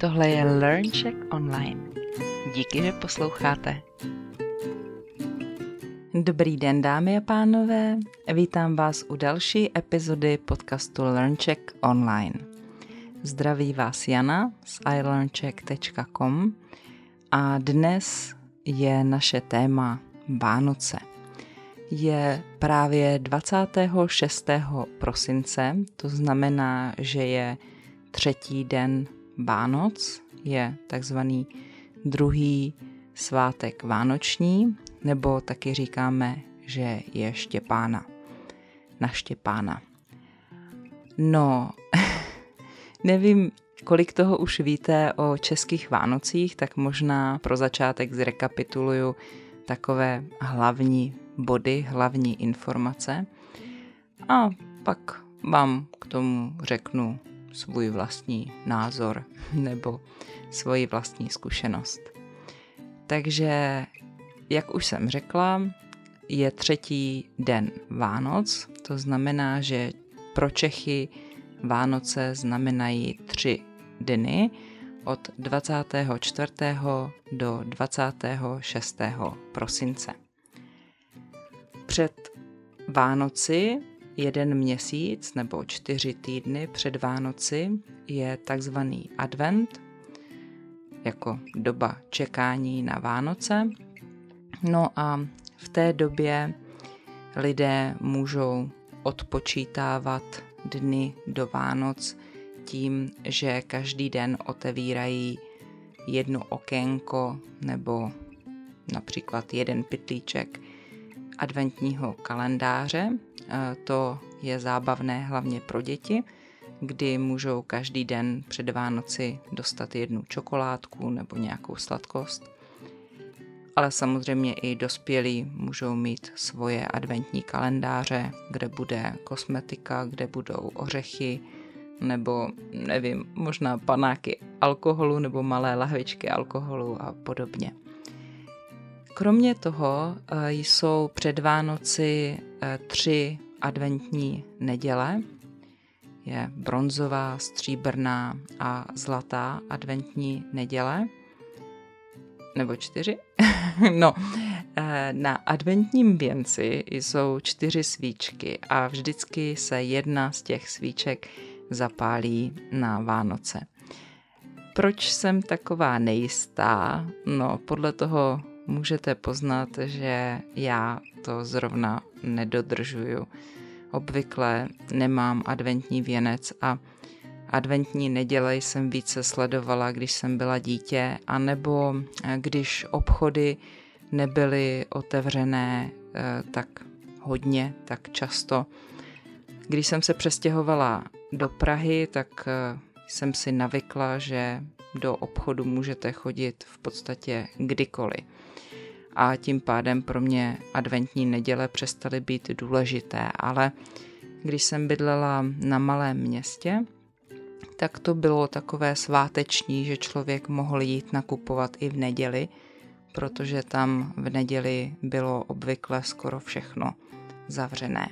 Tohle je LearnCheck Online. Díky, že posloucháte. Dobrý den, dámy a pánové. Vítám vás u další epizody podcastu LearnCheck Online. Zdraví vás Jana z iLearnCheck.com a dnes je naše téma Vánoce. Je právě 26. prosince, to znamená, že je třetí den Vánoc, je takzvaný druhý svátek vánoční, nebo taky říkáme, že je Štěpána. Na Štěpána. No, nevím, kolik toho už víte o českých Vánocích, tak možná pro začátek zrekapituluju takové hlavní body, hlavní informace a pak vám k tomu řeknu svůj vlastní názor nebo svoji vlastní zkušenost. Takže, jak už jsem řekla, je třetí den Vánoc, to znamená, že pro Čechy Vánoce znamenají tři dny od 24. do 26. prosince. Před Vánoci jeden měsíc nebo čtyři týdny před Vánoci je takzvaný advent, jako doba čekání na Vánoce. No a v té době lidé můžou odpočítávat dny do Vánoc tím, že každý den otevírají jedno okénko nebo například jeden pytlíček adventního kalendáře. To je zábavné hlavně pro děti, kdy můžou každý den před Vánoci dostat jednu čokoládku nebo nějakou sladkost. Ale samozřejmě i dospělí můžou mít svoje adventní kalendáře, kde bude kosmetika, kde budou ořechy, nebo nevím, možná panáky alkoholu nebo malé lahvičky alkoholu a podobně. Kromě toho eh, jsou před Vánoci eh, tři adventní neděle. Je bronzová, stříbrná a zlatá adventní neděle. Nebo čtyři? no, eh, na adventním věnci jsou čtyři svíčky a vždycky se jedna z těch svíček zapálí na Vánoce. Proč jsem taková nejistá? No, podle toho můžete poznat, že já to zrovna nedodržuju. Obvykle nemám adventní věnec a adventní neděle jsem více sledovala, když jsem byla dítě, anebo eh, když obchody nebyly otevřené eh, tak hodně, tak často. Když jsem se přestěhovala do Prahy, tak eh, jsem si navykla, že do obchodu můžete chodit v podstatě kdykoliv a tím pádem pro mě adventní neděle přestaly být důležité, ale když jsem bydlela na malém městě, tak to bylo takové sváteční, že člověk mohl jít nakupovat i v neděli, protože tam v neděli bylo obvykle skoro všechno zavřené.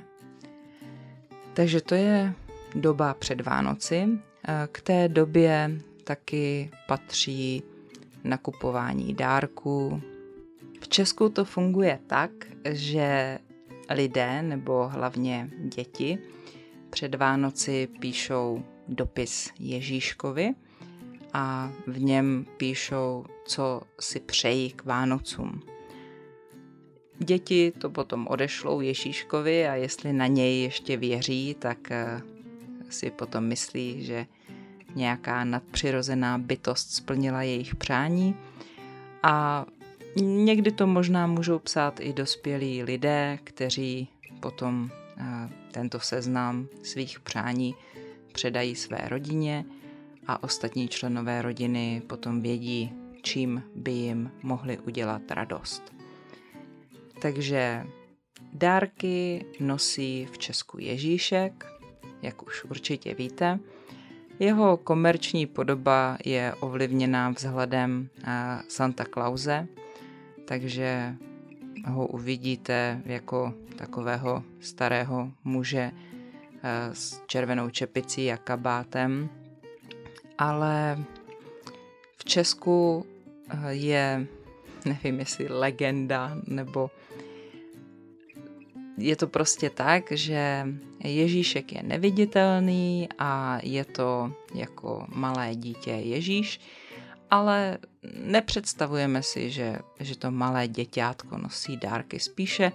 Takže to je doba před Vánoci. K té době taky patří nakupování dárků, v Česku to funguje tak, že lidé nebo hlavně děti před Vánoci píšou dopis Ježíškovi a v něm píšou, co si přejí k Vánocům. Děti to potom odešlou Ježíškovi a jestli na něj ještě věří, tak eh, si potom myslí, že nějaká nadpřirozená bytost splnila jejich přání a Někdy to možná můžou psát i dospělí lidé, kteří potom eh, tento seznam svých přání předají své rodině a ostatní členové rodiny potom vědí, čím by jim mohli udělat radost. Takže dárky nosí v Česku Ježíšek, jak už určitě víte. Jeho komerční podoba je ovlivněná vzhledem eh, Santa Clause, takže ho uvidíte jako takového starého muže eh, s červenou čepicí a kabátem, ale v Česku eh, je, nevím jestli legenda, nebo je to prostě tak, že Ježíšek je neviditelný a je to jako malé dítě Ježíš, ale nepředstavujeme si, že, že to malé děťátko nosí dárky. Spíše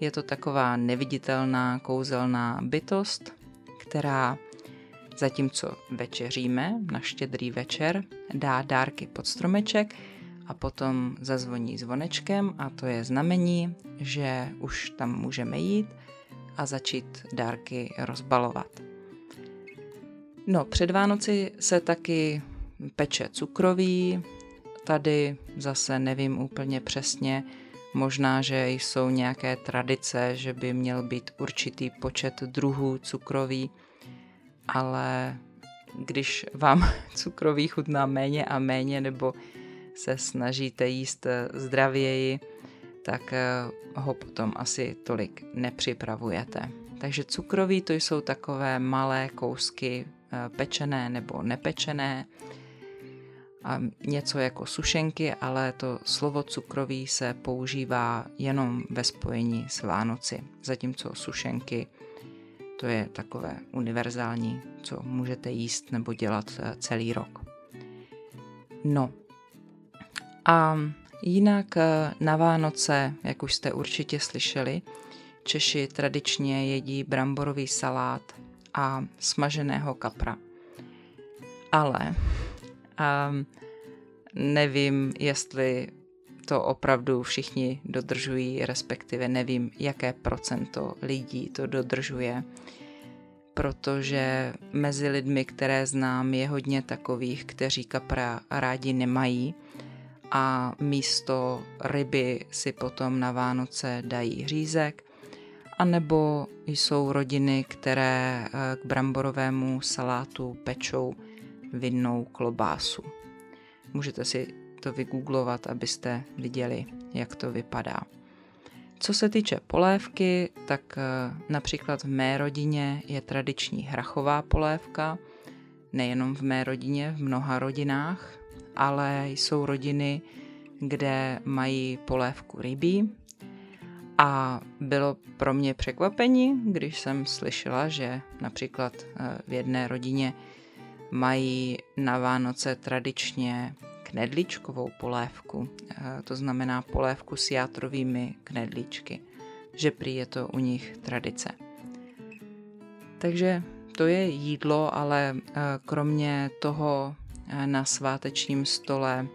je to taková neviditelná kouzelná bytost, která zatímco večeříme na štědrý večer, dá dárky pod stromeček a potom zazvoní zvonečkem a to je znamení, že už tam můžeme jít a začít dárky rozbalovat. No, před Vánoci se taky peče cukroví, tady zase nevím úplně přesně, možná, že jsou nějaké tradice, že by měl být určitý počet druhů cukroví, ale když vám cukroví chutná méně a méně, nebo se snažíte jíst zdravěji, tak eh, ho potom asi tolik nepřipravujete. Takže cukroví to jsou takové malé kousky eh, pečené nebo nepečené, něco jako sušenky, ale to slovo cukroví se používá jenom ve spojení s Vánoci, zatímco sušenky to je takové univerzální, co můžete jíst nebo dělat eh, celý rok. No a jinak eh, na Vánoce, jak už jste určitě slyšeli, Češi tradičně jedí bramborový salát a smaženého kapra. Ale um, nevím, jestli to opravdu všichni dodržují, respektive nevím, jaké procento lidí to dodržuje, protože mezi lidmi, které znám, je hodně takových, kteří kapra rádi nemají a místo ryby si potom na Vánoce dají řízek, anebo jsou rodiny, které eh, k bramborovému salátu pečou vinnou klobásu. Můžete si to vygooglovat, abyste viděli, jak to vypadá. Co se týče polévky, tak eh, například v mé rodině je tradiční hrachová polévka, nejenom v mé rodině, v mnoha rodinách, ale jsou rodiny, kde mají polévku rybí. A bylo pro mě překvapení, když jsem slyšela, že například eh, v jedné rodině mají na Vánoce tradičně knedlíčkovou polévku, eh, to znamená polévku s játrovými knedlíčky, že prý je to u nich tradice. Takže to je jídlo, ale eh, kromě toho eh, na svátečním stole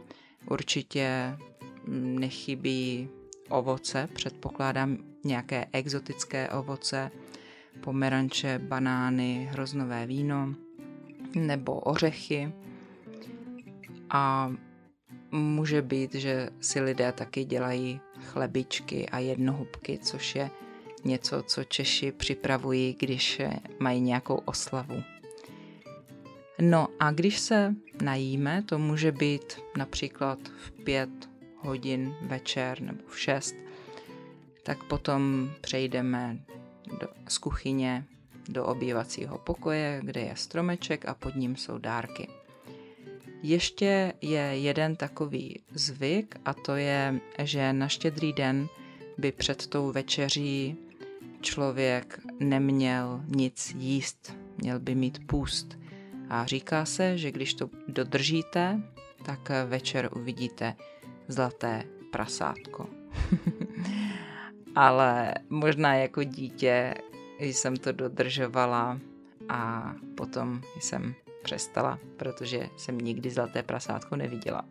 určitě mm, nechybí ovoce, předpokládám nějaké exotické ovoce, pomeranče, banány, hroznové víno nebo ořechy. A může být, že si lidé taky dělají chlebičky a jednohubky, což je něco, co Češi připravují, když mají nějakou oslavu. No a když se najíme, to může být například v pět hodin večer nebo v šest, tak potom přejdeme do, z kuchyně do obývacího pokoje, kde je stromeček a pod ním jsou dárky. Ještě je jeden takový zvyk a to je, že na štědrý den by před tou večeří člověk neměl nic jíst, měl by mít půst. A říká se, že když to dodržíte, tak večer uvidíte zlaté prasátko. Ale možná jako dítě jsem to dodržovala a potom jsem přestala, protože jsem nikdy zlaté prasátko neviděla.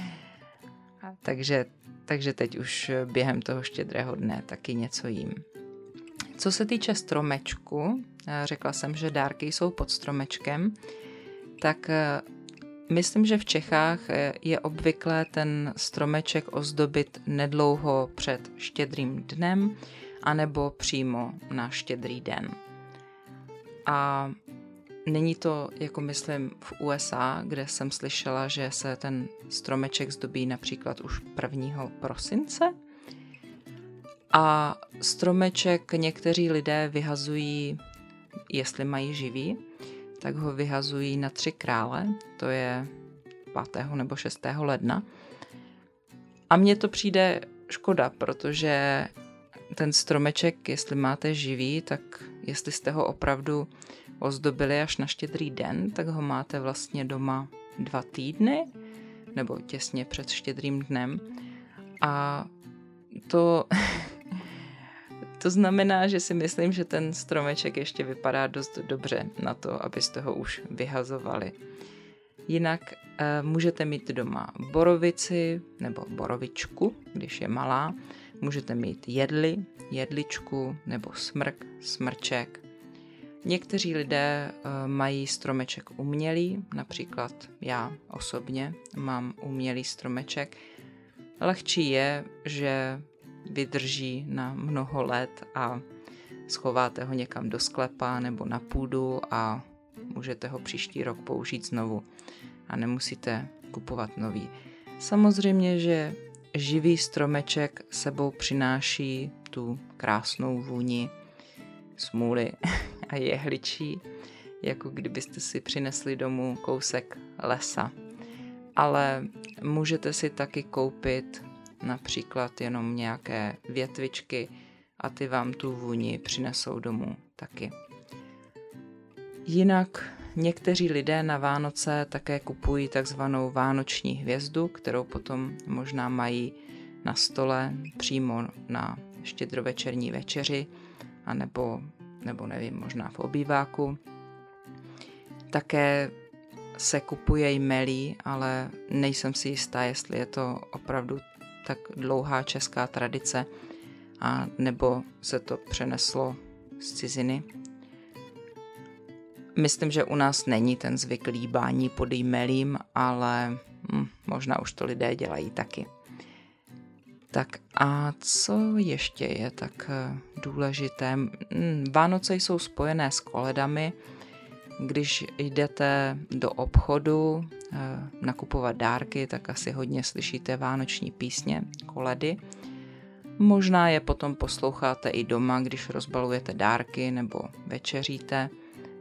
takže, takže teď už během toho štědrého dne taky něco jím. Co se týče stromečku, řekla jsem, že dárky jsou pod stromečkem, tak eh, myslím, že v Čechách eh, je obvyklé ten stromeček ozdobit nedlouho před štědrým dnem, anebo přímo na štědrý den. A Není to, jako myslím, v USA, kde jsem slyšela, že se ten stromeček zdobí například už 1. prosince. A stromeček někteří lidé vyhazují, jestli mají živý, tak ho vyhazují na tři krále. To je 5. nebo 6. ledna. A mně to přijde škoda, protože ten stromeček, jestli máte živý, tak jestli jste ho opravdu ozdobili až na štědrý den, tak ho máte vlastně doma dva týdny, nebo těsně před štědrým dnem. A to, to znamená, že si myslím, že ten stromeček ještě vypadá dost dobře na to, abyste ho už vyhazovali. Jinak e, můžete mít doma borovici nebo borovičku, když je malá. Můžete mít jedli, jedličku nebo smrk, smrček. Někteří lidé e, mají stromeček umělý, například já osobně mám umělý stromeček. Lehčí je, že vydrží na mnoho let a schováte ho někam do sklepa nebo na půdu a můžete ho příští rok použít znovu a nemusíte kupovat nový. Samozřejmě, že živý stromeček sebou přináší tu krásnou vůni smůly a jehličí, jako kdybyste si přinesli domů kousek lesa. Ale můžete si taky koupit například jenom nějaké větvičky a ty vám tu vůni přinesou domů taky. Jinak někteří lidé na Vánoce také kupují takzvanou vánoční hvězdu, kterou potom možná mají na stole přímo na štědrovečerní večeři, anebo, nebo nevím, možná v obýváku. Také se kupuje jmelí, ale nejsem si jistá, jestli je to opravdu tak dlouhá česká tradice, a nebo se to přeneslo z ciziny. Myslím, že u nás není ten zvyk líbání pod jmelím, ale hm, možná už to lidé dělají taky. Tak a co ještě je tak eh, důležité? Hm, Vánoce jsou spojené s koledami. Když jdete do obchodu eh, nakupovat dárky, tak asi hodně slyšíte vánoční písně, koledy. Možná je potom posloucháte i doma, když rozbalujete dárky nebo večeříte,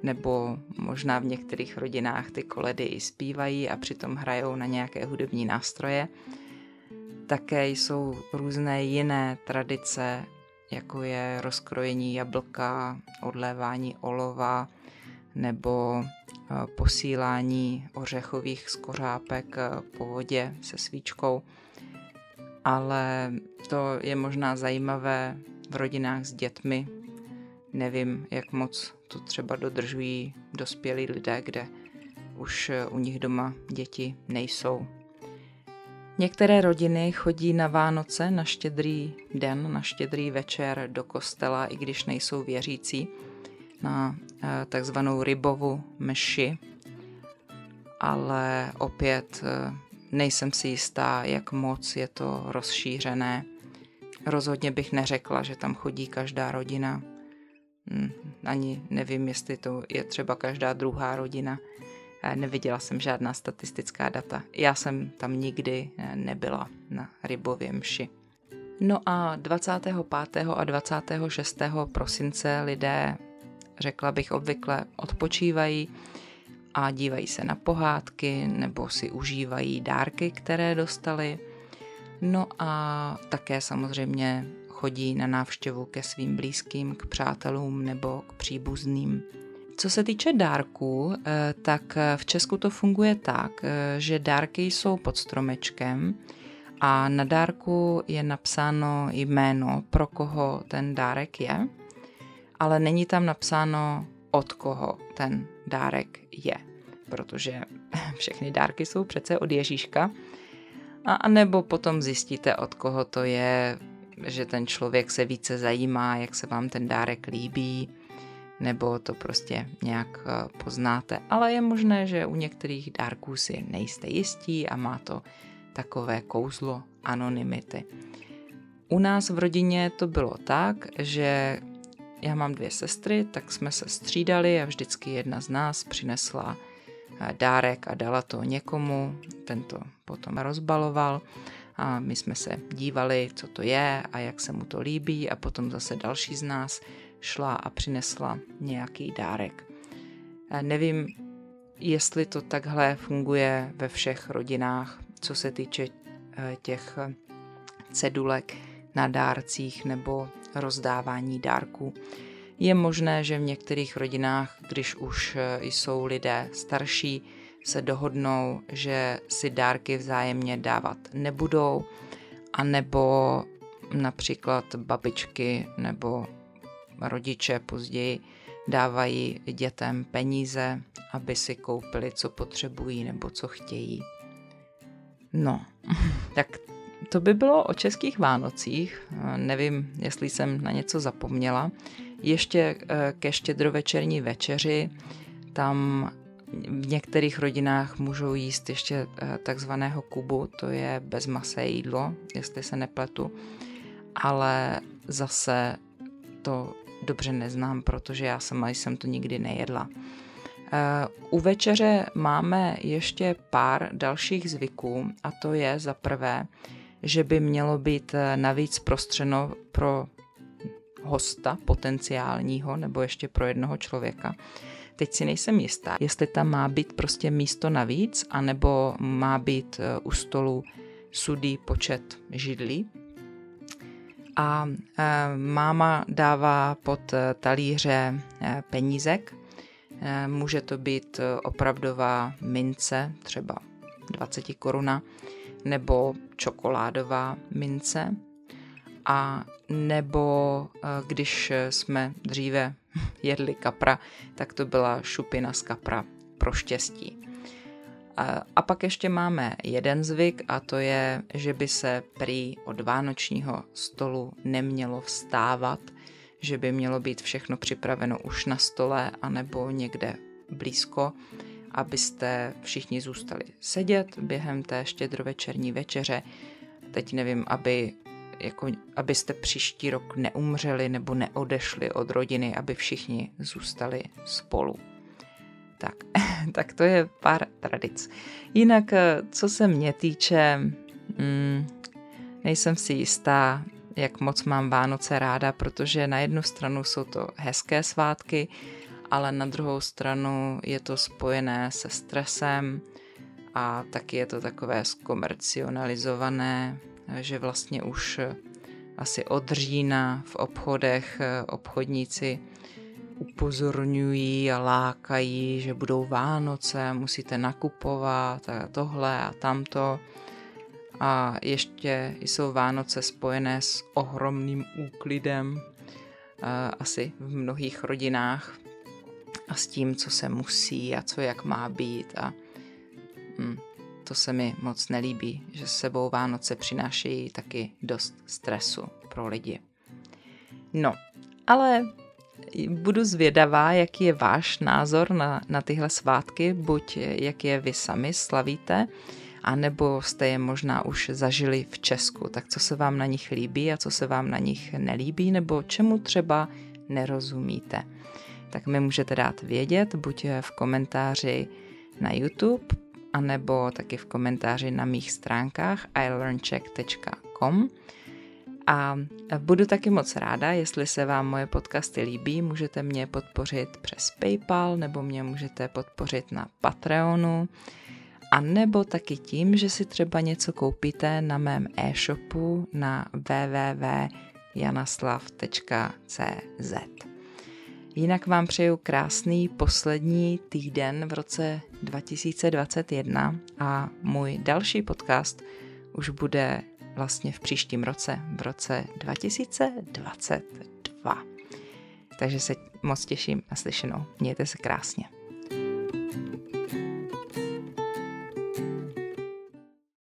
nebo možná v některých rodinách ty koledy i zpívají a přitom hrajou na nějaké hudební nástroje. Také jsou různé jiné tradice, jako je rozkrojení jablka, odlévání olova nebo eh, posílání ořechových skořápek eh, po vodě se svíčkou. Ale to je možná zajímavé v rodinách s dětmi. Nevím, jak moc to třeba dodržují dospělí lidé, kde už eh, u nich doma děti nejsou. Některé rodiny chodí na Vánoce, na štědrý den, na štědrý večer do kostela, i když nejsou věřící, na eh, takzvanou rybovu mši, ale opět eh, nejsem si jistá, jak moc je to rozšířené. Rozhodně bych neřekla, že tam chodí každá rodina. Hm, ani nevím, jestli to je třeba každá druhá rodina. Eh, neviděla jsem žádná statistická data. Já jsem tam nikdy nebyla na rybově mši. No a 25. a 26. prosince lidé řekla bych obvykle, odpočívají a dívají se na pohádky nebo si užívají dárky, které dostali. No a také samozřejmě chodí na návštěvu ke svým blízkým, k přátelům nebo k příbuzným. Co se týče dárků, eh, tak v Česku to funguje tak, eh, že dárky jsou pod stromečkem a na dárku je napsáno jméno, pro koho ten dárek je ale není tam napsáno, od koho ten dárek je, protože všechny dárky jsou přece od Ježíška. A nebo potom zjistíte, od koho to je, že ten člověk se více zajímá, jak se vám ten dárek líbí, nebo to prostě nějak eh, poznáte. Ale je možné, že u některých dárků si nejste jistí a má to takové kouzlo anonymity. U nás v rodině to bylo tak, že já mám dvě sestry, tak jsme se střídali a vždycky jedna z nás přinesla dárek a dala to někomu, ten to potom rozbaloval a my jsme se dívali, co to je a jak se mu to líbí a potom zase další z nás šla a přinesla nějaký dárek. Nevím, jestli to takhle funguje ve všech rodinách, co se týče eh, těch cedulek na dárcích nebo rozdávání dárků. Je možné, že v některých rodinách, když už eh, jsou lidé starší, se dohodnou, že si dárky vzájemně dávat nebudou, anebo například babičky nebo rodiče později dávají dětem peníze, aby si koupili, co potřebují nebo co chtějí. No, tak to by bylo o českých Vánocích. Nevím, jestli jsem na něco zapomněla. Ještě eh, ke štědrovečerní večeři, tam v některých rodinách můžou jíst ještě eh, takzvaného kubu, to je bezmasé jídlo, jestli se nepletu, ale zase to dobře neznám, protože já sama jsem to nikdy nejedla. Eh, u večeře máme ještě pár dalších zvyků a to je za prvé, že by mělo být navíc prostřeno pro hosta potenciálního nebo ještě pro jednoho člověka. Teď si nejsem jistá, jestli tam má být prostě místo navíc, anebo má být eh, u stolu sudý počet židlí. A máma dává pod talíře penízek, může to být opravdová mince, třeba 20 koruna, nebo čokoládová mince. A nebo eh, když jsme dříve jedli kapra, tak to byla šupina z kapra pro štěstí. A pak ještě máme jeden zvyk a to je, že by se prý od vánočního stolu nemělo vstávat – že by mělo být všechno připraveno už na stole anebo někde blízko, abyste všichni zůstali sedět během té štědrovečerní večeře. Teď nevím, aby, jako, abyste příští rok neumřeli nebo neodešli od rodiny, aby všichni zůstali spolu. Tak, tak to je pár tradic. Jinak, co se mě týče, mm, nejsem si jistá, jak moc mám Vánoce ráda, protože na jednu stranu jsou to hezké svátky, ale na druhou stranu je to spojené se stresem a taky je to takové zkomercionalizované, že vlastně už asi od října v obchodech obchodníci upozorňují a lákají, že budou Vánoce, musíte nakupovat a tohle a tamto. A ještě jsou Vánoce spojené s ohromným úklidem, asi v mnohých rodinách, a s tím, co se musí a co jak má být. A hm, to se mi moc nelíbí, že s sebou Vánoce přinášejí taky dost stresu pro lidi. No, ale budu zvědavá, jaký je váš názor na, na tyhle svátky, buď jak je vy sami slavíte, anebo jste je možná už zažili v Česku. Tak co se vám na nich líbí a co se vám na nich nelíbí, nebo čemu třeba nerozumíte. Tak mi můžete dát vědět, buď v komentáři na YouTube, anebo taky v komentáři na mých stránkách ilearncheck.com. A budu taky moc ráda, jestli se vám moje podcasty líbí, můžete mě podpořit přes PayPal nebo mě můžete podpořit na Patreonu a nebo taky tím, že si třeba něco koupíte na mém e-shopu na www.janaslav.cz. Jinak vám přeju krásný poslední týden v roce 2021 a můj další podcast už bude vlastně v příštím roce, v roce 2022. Takže se moc těším na slyšenou. Mějte se krásně.